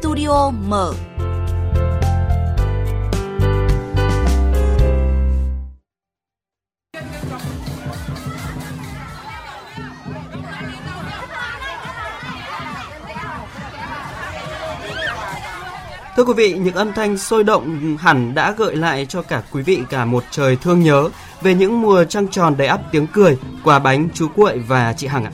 Studio mở. Thưa quý vị, những âm thanh sôi động hẳn đã gợi lại cho cả quý vị cả một trời thương nhớ về những mùa trăng tròn đầy ắp tiếng cười, quà bánh, chú cuội và chị Hằng ạ.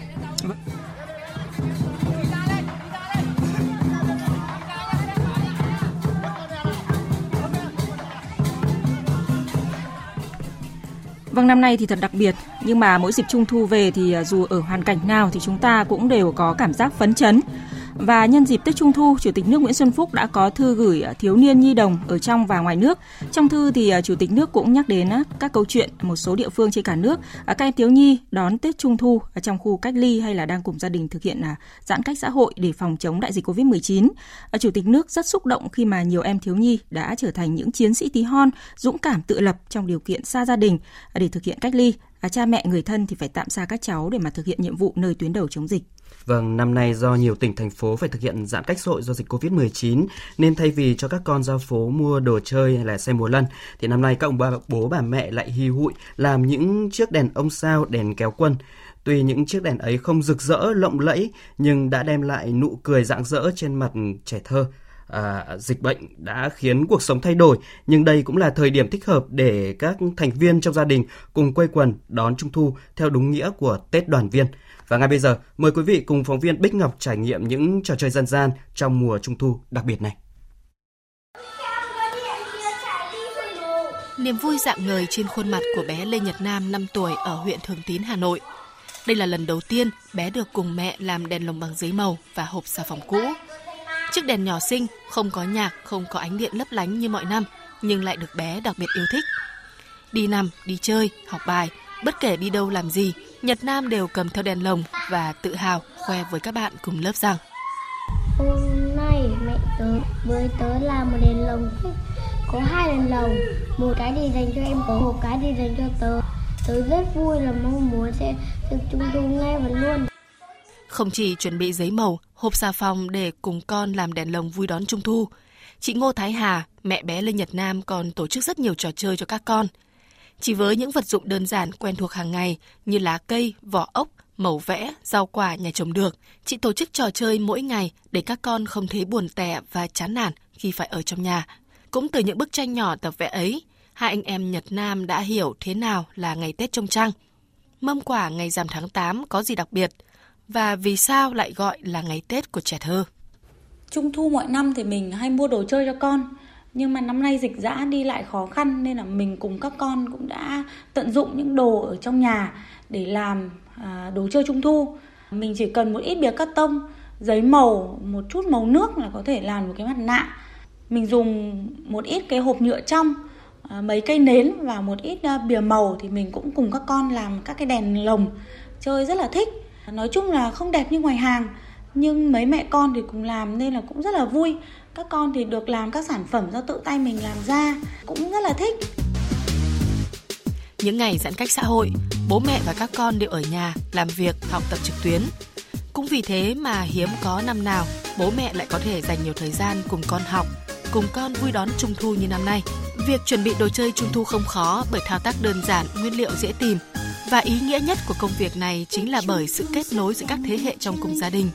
Vâng năm nay thì thật đặc biệt, nhưng mà mỗi dịp Trung thu về thì à, dù ở hoàn cảnh nào thì chúng ta cũng đều có cảm giác phấn chấn. Và nhân dịp Tết Trung thu, Chủ tịch nước Nguyễn Xuân Phúc đã có thư gửi à, thiếu niên nhi đồng ở trong và ngoài nước. Trong thư thì à, Chủ tịch nước cũng nhắc đến à, các câu chuyện một số địa phương trên cả nước các em thiếu nhi đón Tết Trung thu ở trong khu cách ly hay là đang cùng gia đình thực hiện giãn cách xã hội để phòng chống đại dịch Covid-19. Chủ tịch nước rất xúc động khi mà nhiều em thiếu nhi đã trở thành những chiến sĩ tí hon dũng cảm tự lập trong điều kiện xa gia đình để thực hiện cách ly. Cha mẹ người thân thì phải tạm xa các cháu để mà thực hiện nhiệm vụ nơi tuyến đầu chống dịch. Vâng, năm nay do nhiều tỉnh thành phố phải thực hiện giãn cách xã hội do dịch Covid-19 nên thay vì cho các con ra phố mua đồ chơi hay là xe múa lân thì năm nay các ông bà, bố bà mẹ lại hì hụi làm những chiếc đèn ông sao, đèn kéo quân. Tuy những chiếc đèn ấy không rực rỡ, lộng lẫy nhưng đã đem lại nụ cười rạng rỡ trên mặt trẻ thơ. À, dịch bệnh đã khiến cuộc sống thay đổi nhưng đây cũng là thời điểm thích hợp để các thành viên trong gia đình cùng quây quần đón trung thu theo đúng nghĩa của Tết đoàn viên. Và ngay bây giờ, mời quý vị cùng phóng viên Bích Ngọc trải nghiệm những trò chơi dân gian trong mùa trung thu đặc biệt này. Niềm vui dạng ngời trên khuôn mặt của bé Lê Nhật Nam 5 tuổi ở huyện Thường Tín, Hà Nội. Đây là lần đầu tiên bé được cùng mẹ làm đèn lồng bằng giấy màu và hộp xà phòng cũ. Chiếc đèn nhỏ xinh, không có nhạc, không có ánh điện lấp lánh như mọi năm, nhưng lại được bé đặc biệt yêu thích. Đi nằm, đi chơi, học bài, bất kể đi đâu làm gì, Nhật Nam đều cầm theo đèn lồng và tự hào khoe với các bạn cùng lớp rằng. Hôm nay mẹ tớ với tớ làm một đèn lồng. Có hai đèn lồng một cái thì dành cho em có một cái thì dành cho tớ. Tớ rất vui là mong muốn sẽ được trung thu ngay và luôn. Không chỉ chuẩn bị giấy màu, hộp xà phòng để cùng con làm đèn lồng vui đón Trung thu, chị Ngô Thái Hà, mẹ bé Lê Nhật Nam còn tổ chức rất nhiều trò chơi cho các con – chỉ với những vật dụng đơn giản quen thuộc hàng ngày như lá cây, vỏ ốc, màu vẽ, rau quả nhà trồng được, chị tổ chức trò chơi mỗi ngày để các con không thấy buồn tẻ và chán nản khi phải ở trong nhà. Cũng từ những bức tranh nhỏ tập vẽ ấy, hai anh em Nhật Nam đã hiểu thế nào là ngày Tết trông trăng. Mâm quả ngày rằm tháng 8 có gì đặc biệt và vì sao lại gọi là ngày Tết của trẻ thơ. Trung thu mọi năm thì mình hay mua đồ chơi cho con nhưng mà năm nay dịch dã đi lại khó khăn nên là mình cùng các con cũng đã tận dụng những đồ ở trong nhà để làm à, đồ chơi trung thu. Mình chỉ cần một ít bìa cắt tông giấy màu một chút màu nước là có thể làm một cái mặt nạ. Mình dùng một ít cái hộp nhựa trong à, mấy cây nến và một ít à, bìa màu thì mình cũng cùng các con làm các cái đèn lồng chơi rất là thích. Nói chung là không đẹp như ngoài hàng nhưng mấy mẹ con thì cùng làm nên là cũng rất là vui các con thì được làm các sản phẩm do tự tay mình làm ra cũng rất là thích. Những ngày giãn cách xã hội bố mẹ và các con đều ở nhà làm việc học tập trực tuyến. Cũng vì thế mà hiếm có năm nào bố mẹ lại có thể dành nhiều thời gian cùng con học cùng con vui đón trung thu như năm nay. Việc chuẩn bị đồ chơi trung thu không khó bởi thao tác đơn giản nguyên liệu dễ tìm. Và ý nghĩa nhất của công việc này chính là bởi sự kết nối giữa các thế hệ trong cùng gia đình.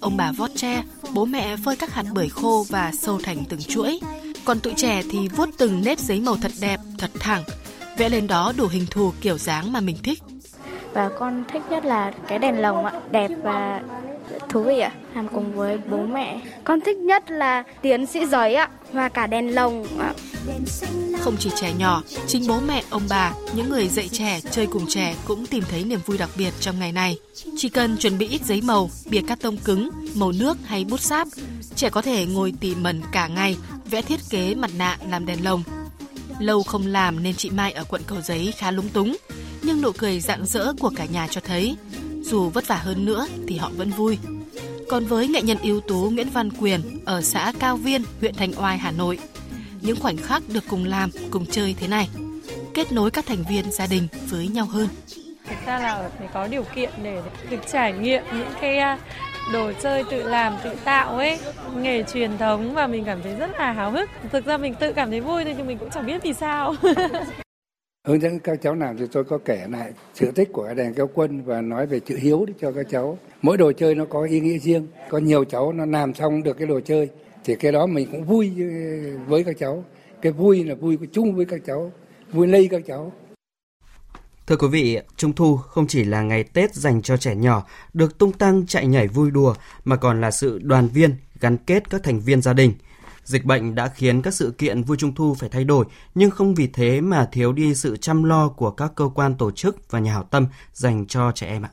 Ông bà vót tre, bố mẹ phơi các hạt bưởi khô và sâu thành từng chuỗi. Còn tụi trẻ thì vuốt từng nếp giấy màu thật đẹp, thật thẳng, vẽ lên đó đủ hình thù kiểu dáng mà mình thích. Và con thích nhất là cái đèn lồng ạ, đẹp và thú vị ạ, làm cùng với bố mẹ. Con thích nhất là tiến sĩ giấy ạ và cả đèn lồng ạ. Không chỉ trẻ nhỏ, chính bố mẹ, ông bà, những người dạy trẻ chơi cùng trẻ cũng tìm thấy niềm vui đặc biệt trong ngày này. Chỉ cần chuẩn bị ít giấy màu, bìa cắt tông cứng, màu nước hay bút sáp, trẻ có thể ngồi tỉ mẩn cả ngày vẽ thiết kế mặt nạ làm đèn lồng. Lâu không làm nên chị Mai ở quận Cầu Giấy khá lúng túng, nhưng nụ cười rạng rỡ của cả nhà cho thấy dù vất vả hơn nữa thì họ vẫn vui. Còn với nghệ nhân yếu tố Nguyễn Văn Quyền ở xã Cao Viên, huyện Thanh Oai, Hà Nội, những khoảnh khắc được cùng làm, cùng chơi thế này, kết nối các thành viên gia đình với nhau hơn. Thực ra là phải có điều kiện để được trải nghiệm những cái à, đồ chơi tự làm tự tạo ấy nghề truyền thống và mình cảm thấy rất là háo hức. Thực ra mình tự cảm thấy vui thôi nhưng mình cũng chẳng biết vì sao. hướng dẫn các cháu làm thì tôi có kể lại sự tích của đèn kéo quân và nói về chữ hiếu cho các cháu. Mỗi đồ chơi nó có ý nghĩa riêng. Có nhiều cháu nó làm xong được cái đồ chơi thì cái đó mình cũng vui với các cháu. Cái vui là vui chung với các cháu vui lây các cháu. Thưa quý vị, Trung thu không chỉ là ngày Tết dành cho trẻ nhỏ, được tung tăng chạy nhảy vui đùa, mà còn là sự đoàn viên, gắn kết các thành viên gia đình. Dịch bệnh đã khiến các sự kiện vui Trung thu phải thay đổi, nhưng không vì thế mà thiếu đi sự chăm lo của các cơ quan tổ chức và nhà hảo tâm dành cho trẻ em ạ.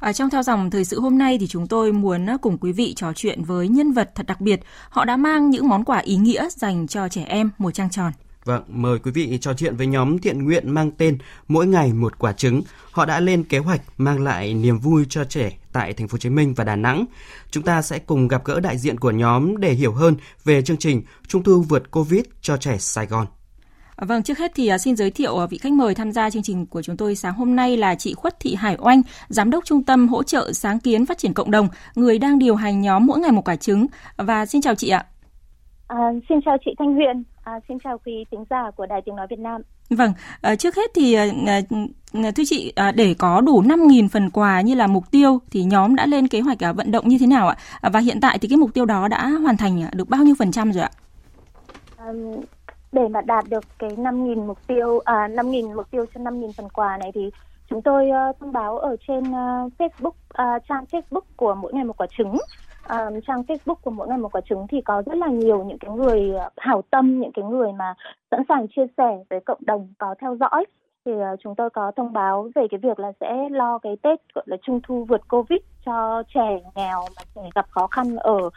À, trong theo dòng thời sự hôm nay thì chúng tôi muốn à, cùng quý vị trò chuyện với nhân vật thật đặc biệt. Họ đã mang những món quà ý nghĩa dành cho trẻ em mùa trăng tròn. Vâng, mời quý vị trò chuyện với nhóm thiện nguyện mang tên Mỗi ngày một quả trứng. Họ đã lên kế hoạch mang lại niềm vui cho trẻ tại thành phố Hồ Chí Minh và Đà Nẵng. Chúng ta sẽ cùng gặp gỡ đại diện của nhóm để hiểu hơn về chương trình Trung thu vượt Covid cho trẻ Sài Gòn. Vâng, trước hết thì à, xin giới thiệu à, vị khách mời tham gia chương trình của chúng tôi sáng hôm nay là chị Khuất Thị Hải Oanh, Giám đốc Trung tâm Hỗ trợ Sáng kiến Phát triển Cộng đồng, người đang điều hành nhóm mỗi ngày một quả trứng. Và xin chào chị ạ. À, xin chào chị Thanh Huyền, à, xin chào quý tính giả của Đài Tiếng Nói Việt Nam. Vâng, à, trước hết thì à, thưa chị, à, để có đủ 5.000 phần quà như là mục tiêu thì nhóm đã lên kế hoạch à, vận động như thế nào ạ? À, và hiện tại thì cái mục tiêu đó đã hoàn thành được bao nhiêu phần trăm rồi ạ? À, để mà đạt được cái 5.000 mục tiêu, à, 5.000 mục tiêu cho 5.000 phần quà này thì chúng tôi uh, thông báo ở trên uh, Facebook, uh, trang Facebook của mỗi ngày một quả trứng um, trang Facebook của mỗi ngày một quả trứng thì có rất là nhiều những cái người ờ, hảo tâm, những cái người mà sẵn sàng chia sẻ với cộng đồng có theo dõi thì uh, chúng tôi có thông báo về cái việc là sẽ lo cái Tết gọi là trung thu vượt Covid cho trẻ nghèo mà trẻ gặp khó khăn ở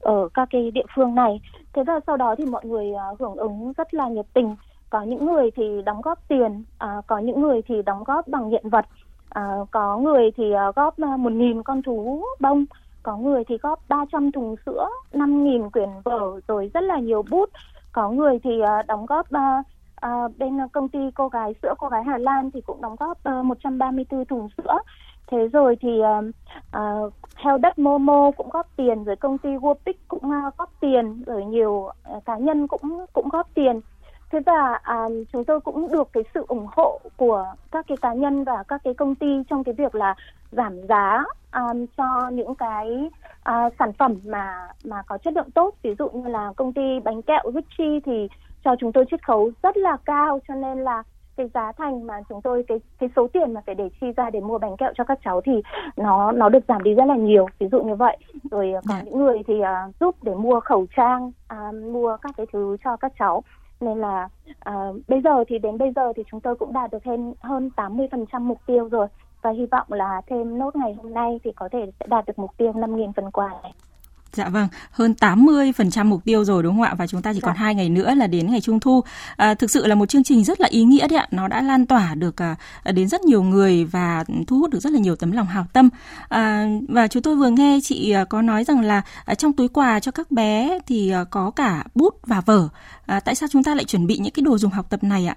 ở các cái địa phương này. Thế và sau đó thì mọi người uh, hưởng ứng rất là nhiệt tình. Có những người thì đóng góp tiền, uh, có những người thì đóng góp bằng hiện vật, uh, có người thì uh, góp một nghìn con thú bông có người thì góp 300 thùng sữa, 5.000 quyển vở rồi rất là nhiều bút. Có người thì uh, đóng góp uh, uh, bên công ty cô gái sữa cô gái Hà Lan thì cũng đóng góp uh, 134 thùng sữa. Thế rồi thì uh, uh, heo đất Momo cũng góp tiền, rồi công ty Wopic cũng uh, góp tiền, rồi nhiều uh, cá nhân cũng cũng góp tiền. Thế và à, chúng tôi cũng được cái sự ủng hộ của các cái cá nhân và các cái công ty trong cái việc là giảm giá um, cho những cái uh, sản phẩm mà mà có chất lượng tốt ví dụ như là công ty bánh kẹo Richie thì cho chúng tôi chiết khấu rất là cao cho nên là cái giá thành mà chúng tôi cái cái số tiền mà phải để chi ra để mua bánh kẹo cho các cháu thì nó nó được giảm đi rất là nhiều ví dụ như vậy rồi có yeah. Dạ. những người thì uh, giúp để mua khẩu trang uh, mua các cái thứ cho các cháu nên là uh, bây giờ thì đến bây giờ thì chúng tôi cũng đạt được hơn hơn 80% mục tiêu rồi và hy vọng là thêm nốt ngày hôm nay thì có thể sẽ đạt được mục tiêu 5.000 phần quà này. Dạ vâng, hơn 80% mục tiêu rồi đúng không ạ? Và chúng ta chỉ dạ. còn hai ngày nữa là đến ngày Trung thu. À, thực sự là một chương trình rất là ý nghĩa đấy ạ. Nó đã lan tỏa được à, đến rất nhiều người và thu hút được rất là nhiều tấm lòng hảo tâm. À, và chúng tôi vừa nghe chị à, có nói rằng là à, trong túi quà cho các bé thì à, có cả bút và vở. À, tại sao chúng ta lại chuẩn bị những cái đồ dùng học tập này ạ?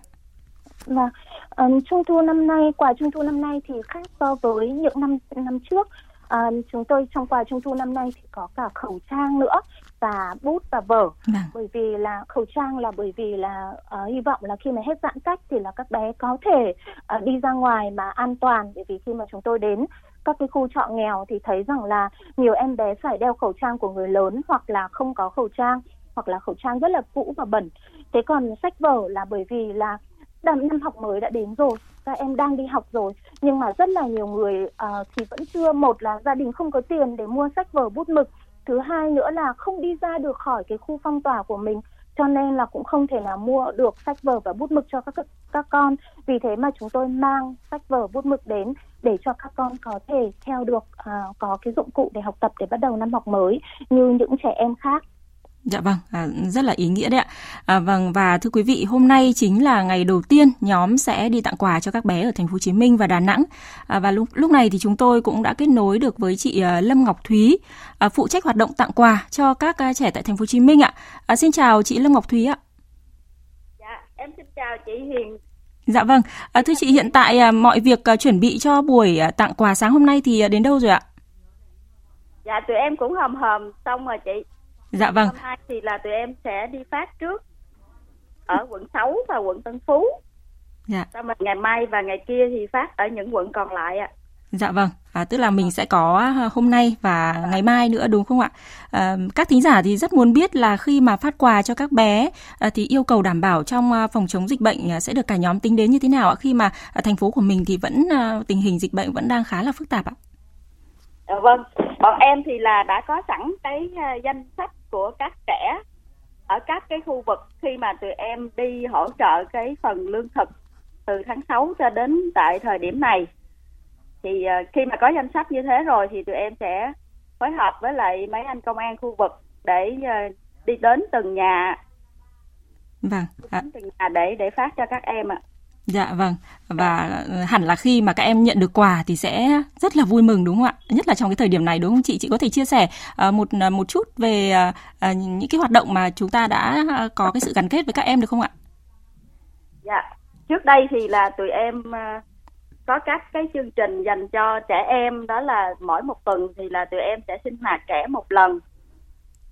Vâng, um, Trung thu năm nay, quà Trung thu năm nay thì khác so với những năm năm trước À, chúng tôi trong quà trung thu năm nay thì có cả khẩu trang nữa và bút và vở. Vâng. bởi vì là khẩu trang là bởi vì là uh, hy vọng là khi mà hết giãn cách thì là các bé có thể uh, đi ra ngoài mà an toàn bởi vì khi mà chúng tôi đến các cái khu trọ nghèo thì thấy rằng là nhiều em bé phải đeo khẩu trang của người lớn hoặc là không có khẩu trang hoặc là khẩu trang rất là cũ và bẩn thế còn sách vở là bởi vì là năm học mới đã đến rồi các em đang đi học rồi. Nhưng mà rất là nhiều người uh, thì vẫn chưa một là gia đình không có tiền để mua sách vở bút mực thứ hai nữa là không đi ra được khỏi cái khu phong tỏa của mình cho nên là cũng không thể nào mua được sách vở và bút mực cho các các con. Vì thế mà chúng tôi mang sách vở bút mực đến để cho các con có thể theo được uh, có cái dụng cụ để học tập để bắt đầu năm học mới như những trẻ em khác. Dạ vâng, à, rất là ý nghĩa đấy ạ. À, vâng và thưa quý vị, hôm nay chính là ngày đầu tiên nhóm sẽ đi tặng quà cho các bé ở thành phố Hồ Chí Minh và Đà Nẵng. À, và lúc lúc này thì chúng tôi cũng đã kết nối được với chị uh, Lâm Ngọc Thúy, uh, phụ trách hoạt động tặng quà cho các uh, trẻ tại thành phố Hồ Chí Minh ạ. À, xin chào chị Lâm Ngọc Thúy ạ. Dạ, em xin chào chị Hiền Dạ vâng, à, thưa chị hiện tại à, mọi việc à, chuẩn bị cho buổi à, tặng quà sáng hôm nay thì à, đến đâu rồi ạ? Dạ tụi em cũng hầm hầm xong rồi chị. Dạ vâng. Hôm nay thì là tụi em sẽ đi phát trước ở quận 6 và quận Tân Phú. Dạ. Xong rồi ngày mai và ngày kia thì phát ở những quận còn lại ạ. Dạ vâng, à, tức là mình sẽ có à, hôm nay và ngày mai nữa đúng không ạ? À, các thính giả thì rất muốn biết là khi mà phát quà cho các bé à, thì yêu cầu đảm bảo trong à, phòng chống dịch bệnh à, sẽ được cả nhóm tính đến như thế nào ạ? Khi mà à, thành phố của mình thì vẫn à, tình hình dịch bệnh vẫn đang khá là phức tạp ạ. Dạ vâng, bọn em thì là đã có sẵn cái à, danh sách của các trẻ ở các cái khu vực khi mà tụi em đi hỗ trợ cái phần lương thực từ tháng 6 cho đến tại thời điểm này. Thì à, khi mà có danh sách như thế rồi thì tụi em sẽ phối hợp với lại mấy anh công an khu vực để à, đi đến từng nhà. Vâng, à, đến từng nhà để để phát cho các em ạ dạ vâng. Và hẳn là khi mà các em nhận được quà thì sẽ rất là vui mừng đúng không ạ? Nhất là trong cái thời điểm này đúng không chị? Chị có thể chia sẻ ờ, một ờ, một chút về ờ, những cái hoạt động mà chúng ta đã có cái sự gắn kết với các em được không ạ? Dạ, trước đây thì là tụi em có các cái chương trình dành cho trẻ em đó là mỗi một tuần thì là tụi em sẽ sinh hoạt trẻ một lần.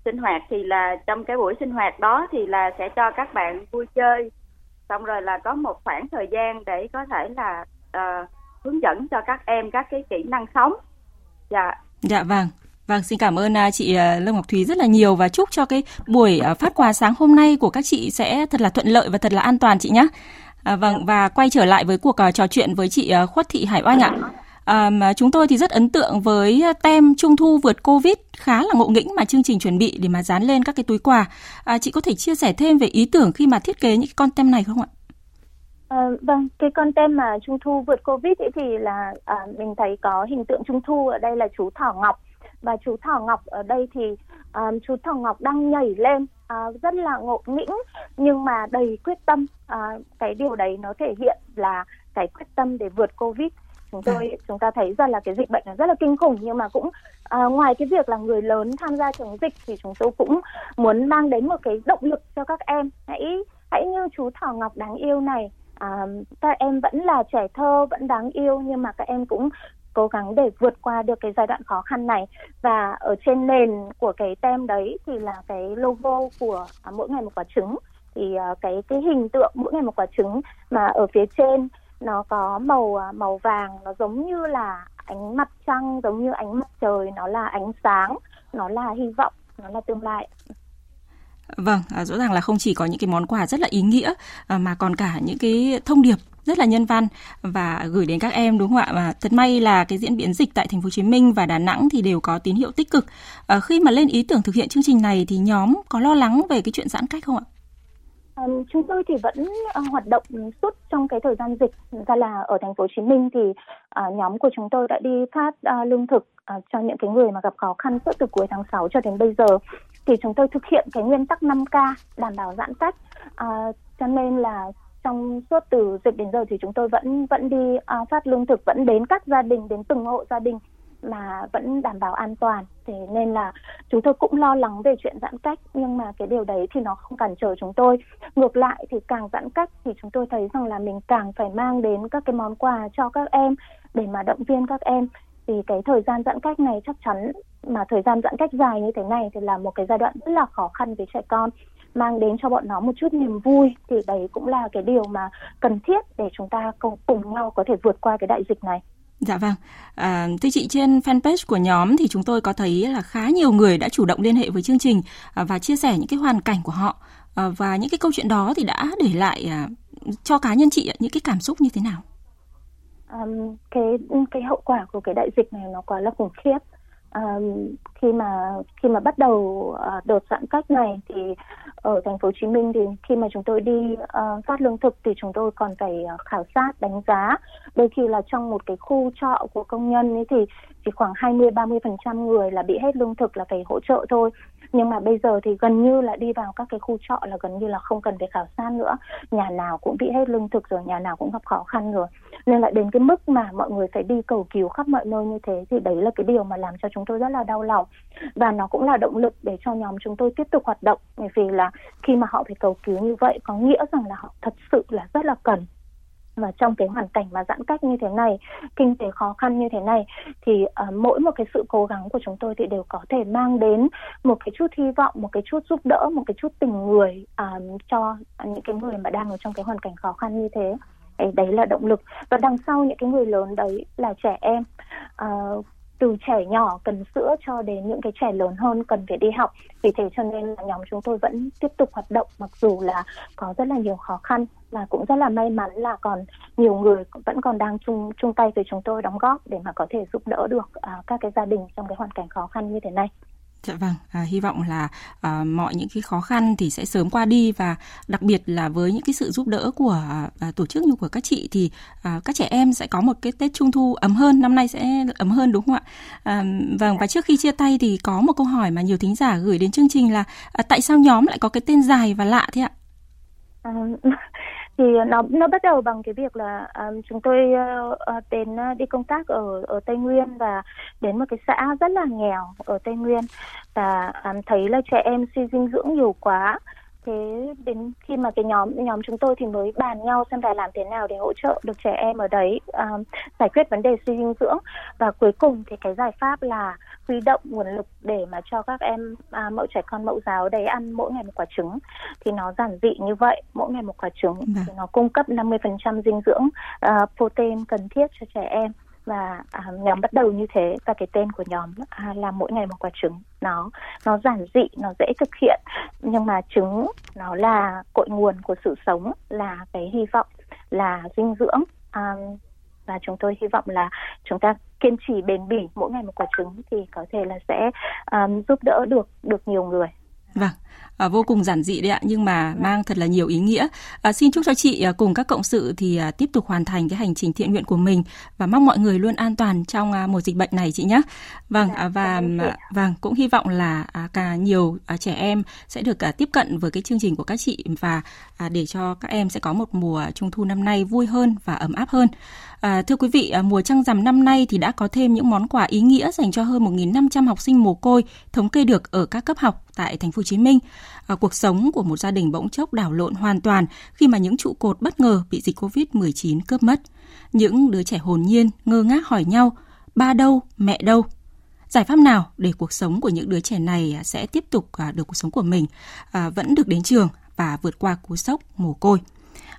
Sinh hoạt thì là trong cái buổi sinh hoạt đó thì là sẽ cho các bạn vui chơi. Xong rồi là có một khoảng thời gian để có thể là uh, hướng dẫn cho các em các cái kỹ năng sống. Dạ. Dạ vâng. Vâng, xin cảm ơn à, chị Lương Lâm Ngọc Thúy rất là nhiều và chúc cho cái buổi à, phát quà sáng hôm nay của các chị sẽ thật là thuận lợi và thật là an toàn chị nhé. À, vâng và quay trở lại với cuộc trò chuyện với chị Khuất Thị Hải Oanh ạ. À, mà chúng tôi thì rất ấn tượng với à, tem Trung thu vượt Covid khá là ngộ nghĩnh mà chương trình chuẩn bị để mà dán lên các cái túi quà. À, chị có thể chia sẻ thêm về ý tưởng khi mà thiết kế những con tem này không ạ? À, vâng, cái con tem mà Trung Thu vượt Covid ấy thì là à, mình thấy có hình tượng Trung Thu ở đây là chú Thỏ Ngọc và chú Thỏ Ngọc ở đây thì à, chú Thỏ Ngọc đang nhảy lên à, rất là ngộ nghĩnh nhưng mà đầy quyết tâm. À, cái điều đấy nó thể hiện là cái quyết tâm để vượt Covid. Vâng. Chúng tôi chúng ta thấy rằng là cái dịch bệnh nó rất là kinh khủng nhưng mà cũng à, ngoài cái việc là người lớn tham gia chống dịch thì chúng tôi cũng muốn mang đến một cái động lực cho các em. Hãy hãy như chú Thỏ Ngọc đáng yêu này à, các em vẫn là trẻ thơ vẫn đáng yêu nhưng mà các em cũng cố gắng để vượt qua được cái giai đoạn khó khăn này. Và ở trên nền của cái tem đấy thì là cái logo của à, mỗi ngày một quả trứng. Thì à, cái cái hình tượng mỗi ngày một quả trứng mà ở phía trên nó có màu à, màu vàng nó giống như là ánh mặt trăng giống như ánh mặt trời nó là ánh sáng nó là hy vọng nó là tương lai Vâng, à, rõ ràng là không chỉ có những cái món quà rất là ý nghĩa à, mà còn cả những cái thông điệp rất là nhân văn và gửi đến các em đúng không ạ? Và thật may là cái diễn biến dịch tại thành phố Hồ Chí Minh và Đà Nẵng thì đều có tín hiệu tích cực. À, khi mà lên ý tưởng thực hiện chương trình này thì nhóm có lo lắng về cái chuyện giãn cách không ạ? Um, chúng tôi thì vẫn uh, hoạt động suốt trong cái thời gian dịch ra là ở thành phố Hồ Chí Minh thì uh, nhóm của chúng tôi đã đi phát uh, lương thực uh, cho những cái người mà gặp khó khăn suốt từ cuối tháng 6 cho đến bây giờ. Thì chúng tôi thực hiện cái nguyên tắc 5K đảm bảo giãn cách. Uh, cho nên là trong suốt từ dịch đến giờ thì chúng tôi vẫn vẫn đi uh, phát lương thực vẫn đến các gia đình đến từng hộ gia đình mà vẫn đảm bảo an toàn. Thế nên là chúng tôi cũng lo lắng về chuyện giãn cách nhưng mà cái điều đấy thì nó không cản trở chúng tôi. Ngược lại thì càng giãn cách thì chúng tôi thấy rằng là mình càng phải mang đến các cái món quà cho các em để mà động viên các em. Thì cái thời gian giãn cách này chắc chắn mà thời gian giãn cách dài như thế này thì là một cái giai đoạn rất là khó khăn với trẻ con mang đến cho bọn nó một chút niềm vui. Thì đấy cũng là cái điều mà cần thiết để chúng ta cùng, cùng nhau có thể vượt qua cái đại dịch này. Dạ vâng. À, thưa chị trên fanpage của nhóm thì chúng tôi có thấy là khá nhiều người đã chủ động liên hệ với chương trình à, và chia sẻ những cái hoàn cảnh của họ à, và những cái câu chuyện đó thì đã để lại à, cho cá nhân chị những cái cảm xúc như thế nào? Um, cái cái hậu quả của cái đại dịch này nó quá là khủng khiếp. Khi mà khi mà bắt đầu ờ, uh, đợt giãn cách này thì ở thành phố Hồ Chí Minh thì khi mà chúng tôi đi ờ, uh, phát lương thực thì chúng tôi còn phải uh, khảo sát đánh giá. Đôi khi là trong một cái khu trọ của công nhân ấy thì chỉ khoảng 20 30% người là bị hết lương thực là phải hỗ trợ thôi. Nhưng mà bây giờ thì gần như là đi vào các cái khu trọ là gần như là không cần phải khảo sát nữa. Nhà nào cũng bị hết lương thực rồi, nhà nào cũng gặp khó khăn rồi. Nên là đến cái mức mà mọi người phải đi cầu cứu khắp mọi nơi như thế thì đấy là cái điều mà làm cho chúng tôi rất là đau lòng. Và nó cũng là động lực để cho nhóm chúng tôi tiếp tục hoạt động. Bởi vì là khi mà họ phải cầu cứu như vậy, có nghĩa rằng là họ thật sự là rất là cần và trong cái hoàn cảnh mà giãn cách như thế này kinh tế khó khăn như thế này thì uh, mỗi một cái sự cố gắng của chúng tôi thì đều có thể mang đến một cái chút hy vọng một cái chút giúp đỡ một cái chút tình người uh, cho những cái người mà đang ở trong cái hoàn cảnh khó khăn như thế. Đấy, đấy là động lực. Và đằng sau những cái người lớn đấy là trẻ em. Uh, từ trẻ nhỏ cần sữa cho đến những cái trẻ lớn hơn cần phải đi học vì thế cho nên là nhóm chúng tôi vẫn tiếp tục hoạt động mặc dù là có rất là nhiều khó khăn và cũng rất là may mắn là còn nhiều người vẫn còn đang chung chung tay với chúng tôi đóng góp để mà có thể giúp đỡ được uh, các cái gia đình trong cái hoàn cảnh khó khăn như thế này. Dạ vâng, à, hy vọng là à, mọi những cái khó khăn thì sẽ sớm qua đi và đặc biệt là với những cái sự giúp đỡ của à, tổ chức như của các chị thì à, các trẻ em sẽ có một cái Tết Trung thu ấm hơn, năm nay sẽ ấm hơn đúng không ạ? À, vâng và trước khi chia tay thì có một câu hỏi mà nhiều thính giả gửi đến chương trình là à, tại sao nhóm lại có cái tên dài và lạ thế ạ? À, thì nó nó bắt đầu bằng cái việc là um, chúng tôi uh, đến uh, đi công tác ở ở Tây Nguyên và đến một cái xã rất là nghèo ở Tây Nguyên. Và um, thấy là trẻ em suy dinh dưỡng nhiều quá thế đến khi mà cái nhóm nhóm chúng tôi thì mới bàn nhau xem là làm thế nào để hỗ trợ được trẻ em ở đấy um, giải quyết vấn đề suy dinh dưỡng. Và cuối cùng thì cái giải pháp là huy động nguồn lực để mà cho các em à, mẫu trẻ con mẫu giáo đấy ăn mỗi ngày một quả trứng. Thì nó giản dị như vậy mỗi ngày một quả trứng dạ. thì nó cung cấp 50% dinh dưỡng uh, protein cần thiết cho trẻ em và à, nhóm bắt đầu như thế và cái tên của nhóm à, là mỗi ngày một quả trứng. Nó nó giản dị nó dễ thực hiện. Nhưng mà trứng nó là cội nguồn của sự sống là cái hy vọng là dinh dưỡng. À, và chúng tôi hy vọng là chúng ta kiên trì bền bỉ mỗi ngày một quả trứng thì có thể là sẽ um, giúp đỡ được được nhiều người. Vâng, à, vô cùng giản dị đấy ạ, nhưng mà mang thật là nhiều ý nghĩa. À, xin chúc cho chị à, cùng các cộng sự thì à, tiếp tục hoàn thành cái hành trình thiện nguyện của mình và mong mọi người luôn an toàn trong à, mùa dịch bệnh này chị nhé. Vâng, à, và à, vâng cũng hy vọng là à, cả nhiều à, trẻ em sẽ được à, tiếp cận với cái chương trình của các chị và à, để cho các em sẽ có một mùa trung thu năm nay vui hơn và ấm áp hơn. À, thưa quý vị, à, mùa trăng rằm năm nay thì đã có thêm những món quà ý nghĩa dành cho hơn 1.500 học sinh mồ côi thống kê được ở các cấp học tại thành phố Hồ Chí Minh. À, cuộc sống của một gia đình bỗng chốc đảo lộn hoàn toàn khi mà những trụ cột bất ngờ bị dịch Covid-19 cướp mất. Những đứa trẻ hồn nhiên ngơ ngác hỏi nhau, ba đâu, mẹ đâu? Giải pháp nào để cuộc sống của những đứa trẻ này à, sẽ tiếp tục à, được cuộc sống của mình à, vẫn được đến trường và vượt qua cú sốc mồ côi?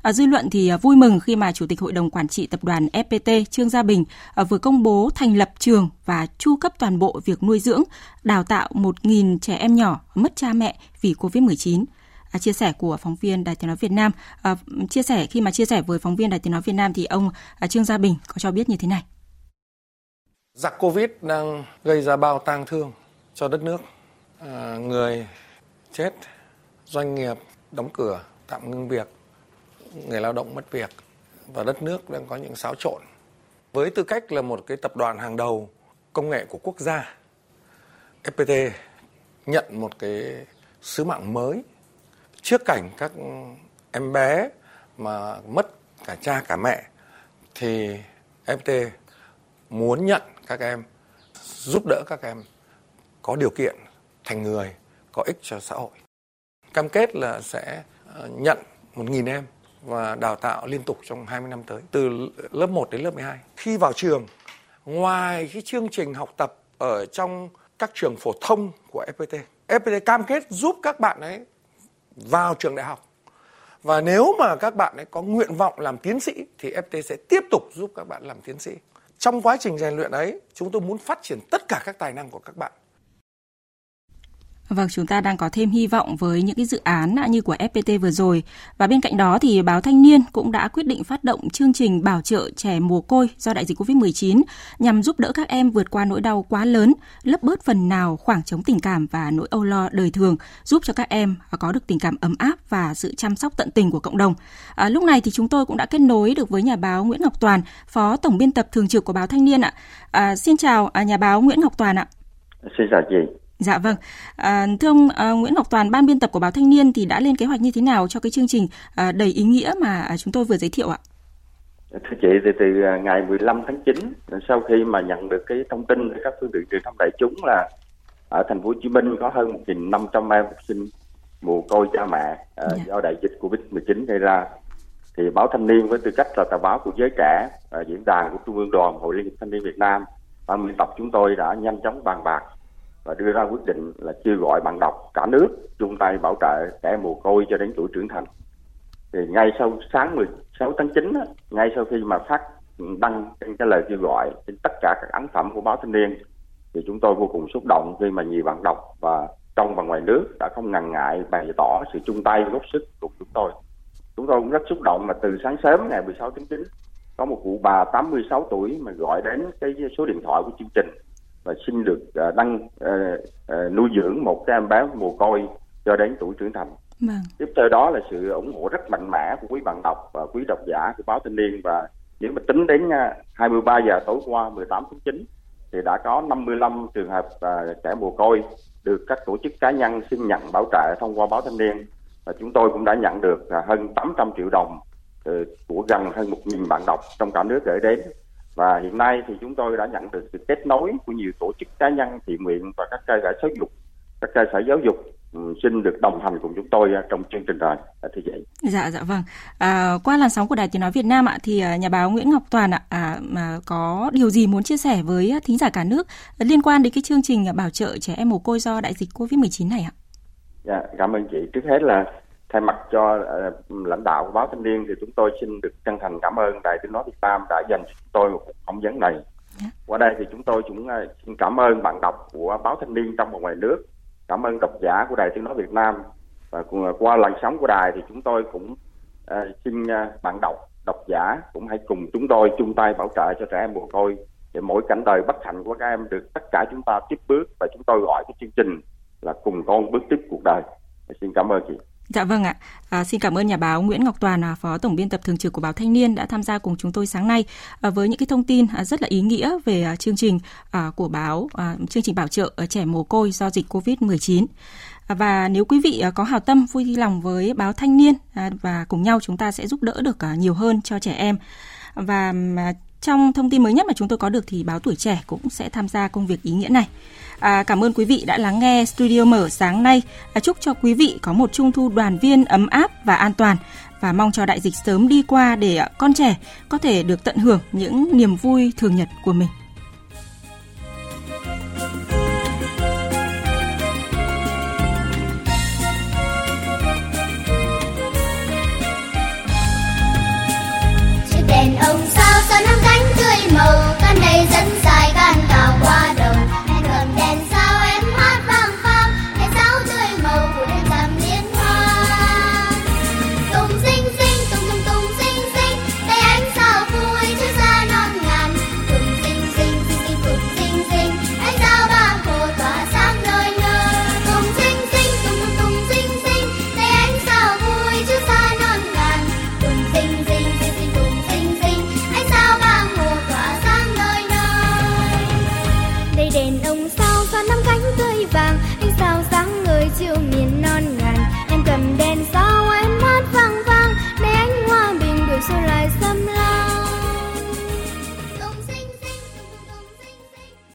À, dư luận thì à, vui mừng khi mà Chủ tịch Hội đồng Quản trị Tập đoàn FPT Trương Gia Bình à, vừa công bố thành lập trường và chu cấp toàn bộ việc nuôi dưỡng, đào tạo 1.000 trẻ em nhỏ mất cha mẹ vì COVID-19. À, chia sẻ của phóng viên Đài Tiếng Nói Việt Nam. À, chia sẻ khi mà chia sẻ với phóng viên Đài Tiếng Nói Việt Nam thì ông à, Trương Gia Bình có cho biết như thế này. Giặc Covid đang gây ra bao tang thương cho đất nước. À, người chết, doanh nghiệp đóng cửa, tạm ngưng việc, người lao động mất việc và đất nước đang có những xáo trộn. Với tư cách là một cái tập đoàn hàng đầu công nghệ của quốc gia, FPT nhận một cái sứ mạng mới trước cảnh các em bé mà mất cả cha cả mẹ thì FPT muốn nhận các em giúp đỡ các em có điều kiện thành người có ích cho xã hội. Cam kết là sẽ ờ, nhận 1.000 em và đào tạo liên tục trong 20 năm tới từ lớp 1 đến lớp 12. Khi vào trường, ngoài cái chương trình học tập ở trong các trường phổ thông của FPT, FPT cam kết giúp các bạn ấy vào trường đại học. Và nếu mà các bạn ấy có nguyện vọng làm tiến sĩ thì FPT sẽ tiếp tục giúp các bạn làm tiến sĩ. Trong quá trình rèn luyện ấy, chúng tôi muốn phát triển tất cả các tài năng của các bạn Vâng, chúng ta đang có thêm hy vọng với những cái dự án như của FPT vừa rồi. Và bên cạnh đó thì báo Thanh niên cũng đã quyết định phát động chương trình bảo trợ trẻ mồ côi do đại dịch Covid-19 nhằm giúp đỡ các em vượt qua nỗi đau quá lớn, lấp bớt phần nào khoảng trống tình cảm và nỗi âu lo đời thường, giúp cho các em có được tình cảm ấm áp và sự chăm sóc tận tình của cộng đồng. À, lúc này thì chúng tôi cũng đã kết nối được với nhà báo Nguyễn Ngọc Toàn, Phó Tổng biên tập thường trực của báo Thanh niên ạ. À, xin chào à, nhà báo Nguyễn Ngọc Toàn ạ. Xin chào chị. Dạ vâng. À, thưa ông à, Nguyễn Ngọc Toàn, ban biên tập của báo Thanh niên thì đã lên kế hoạch như thế nào cho cái chương trình à, đầy ý nghĩa mà chúng tôi vừa giới thiệu ạ? Thưa chị, thì từ à, ngày 15 tháng 9 sau khi mà nhận được cái thông tin từ các phương tiện truyền thông đại chúng là ở thành phố Hồ Chí Minh có hơn 1.500 em học sinh mồ côi cha mẹ uh, do đại dịch Covid-19 gây ra thì báo thanh niên với tư cách là tờ báo của giới trẻ à, diễn đàn của trung ương đoàn hội liên hiệp thanh niên việt nam ban biên tập chúng tôi đã nhanh chóng bàn bạc và đưa ra quyết định là kêu gọi bạn đọc cả nước chung tay bảo trợ trẻ mồ côi cho đến tuổi trưởng thành. Thì ngay sau sáng 16 tháng 9 ngay sau khi mà phát đăng trên cái lời kêu gọi trên tất cả các ấn phẩm của báo thanh niên, thì chúng tôi vô cùng xúc động khi mà nhiều bạn đọc và trong và ngoài nước đã không ngần ngại bày tỏ sự chung tay, góp sức cùng chúng tôi. Chúng tôi cũng rất xúc động mà từ sáng sớm ngày 16 tháng 9 có một cụ bà 86 tuổi mà gọi đến cái số điện thoại của chương trình và xin được uh, đăng uh, uh, nuôi dưỡng một cái em bé mồ côi cho đến tuổi trưởng thành. Vâng. Tiếp theo đó là sự ủng hộ rất mạnh mẽ của quý bạn đọc và quý độc giả của báo Thanh niên và nếu mà tính đến uh, 23 giờ tối qua 18 tháng 9 thì đã có 55 trường hợp trẻ mồ côi được các tổ chức cá nhân xin nhận bảo trợ thông qua báo Thanh niên và chúng tôi cũng đã nhận được hơn 800 triệu đồng của gần hơn 1.000 bạn đọc trong cả nước gửi đến và hiện nay thì chúng tôi đã nhận được sự kết nối của nhiều tổ chức cá nhân thiện nguyện và các cơ sở giáo dục các cơ sở giáo dục um, xin được đồng hành cùng chúng tôi uh, trong chương trình này thưa chị. Dạ dạ vâng. À, qua làn sóng của Đài Tiếng nói Việt Nam ạ thì nhà báo Nguyễn Ngọc Toàn ạ à, mà có điều gì muốn chia sẻ với thính giả cả nước liên quan đến cái chương trình bảo trợ trẻ em mồ côi do đại dịch Covid-19 này ạ? Dạ, cảm ơn chị. Trước hết là thay mặt cho uh, lãnh đạo của báo thanh niên thì chúng tôi xin được chân thành cảm ơn đài tiếng nói việt nam đã dành cho tôi một phỏng vấn này. Yeah. qua đây thì chúng tôi cũng uh, xin cảm ơn bạn đọc của báo thanh niên trong và ngoài nước cảm ơn độc giả của đài tiếng nói việt nam. Và uh, qua làn sóng của đài thì chúng tôi cũng xin bạn đọc độc giả cũng hãy cùng chúng tôi chung tay bảo trợ cho trẻ em mồ côi để mỗi cảnh đời bất hạnh của các em được tất cả chúng ta tiếp bước và chúng tôi gọi cái chương trình là cùng con bước tiếp cuộc đời. Xin cảm ơn chị Dạ vâng ạ. À, xin cảm ơn nhà báo Nguyễn Ngọc Toàn, à, Phó Tổng biên tập thường trực của báo Thanh niên đã tham gia cùng chúng tôi sáng nay à, với những cái thông tin à, rất là ý nghĩa về à, chương trình à, của báo, à, chương trình bảo trợ trẻ mồ côi do dịch Covid-19. À, và nếu quý vị à, có hào tâm vui lòng với báo Thanh niên à, và cùng nhau chúng ta sẽ giúp đỡ được à, nhiều hơn cho trẻ em. Và trong thông tin mới nhất mà chúng tôi có được thì báo Tuổi Trẻ cũng sẽ tham gia công việc ý nghĩa này. À, cảm ơn quý vị đã lắng nghe Studio Mở sáng nay. À, chúc cho quý vị có một trung thu đoàn viên ấm áp và an toàn và mong cho đại dịch sớm đi qua để à, con trẻ có thể được tận hưởng những niềm vui thường nhật của mình.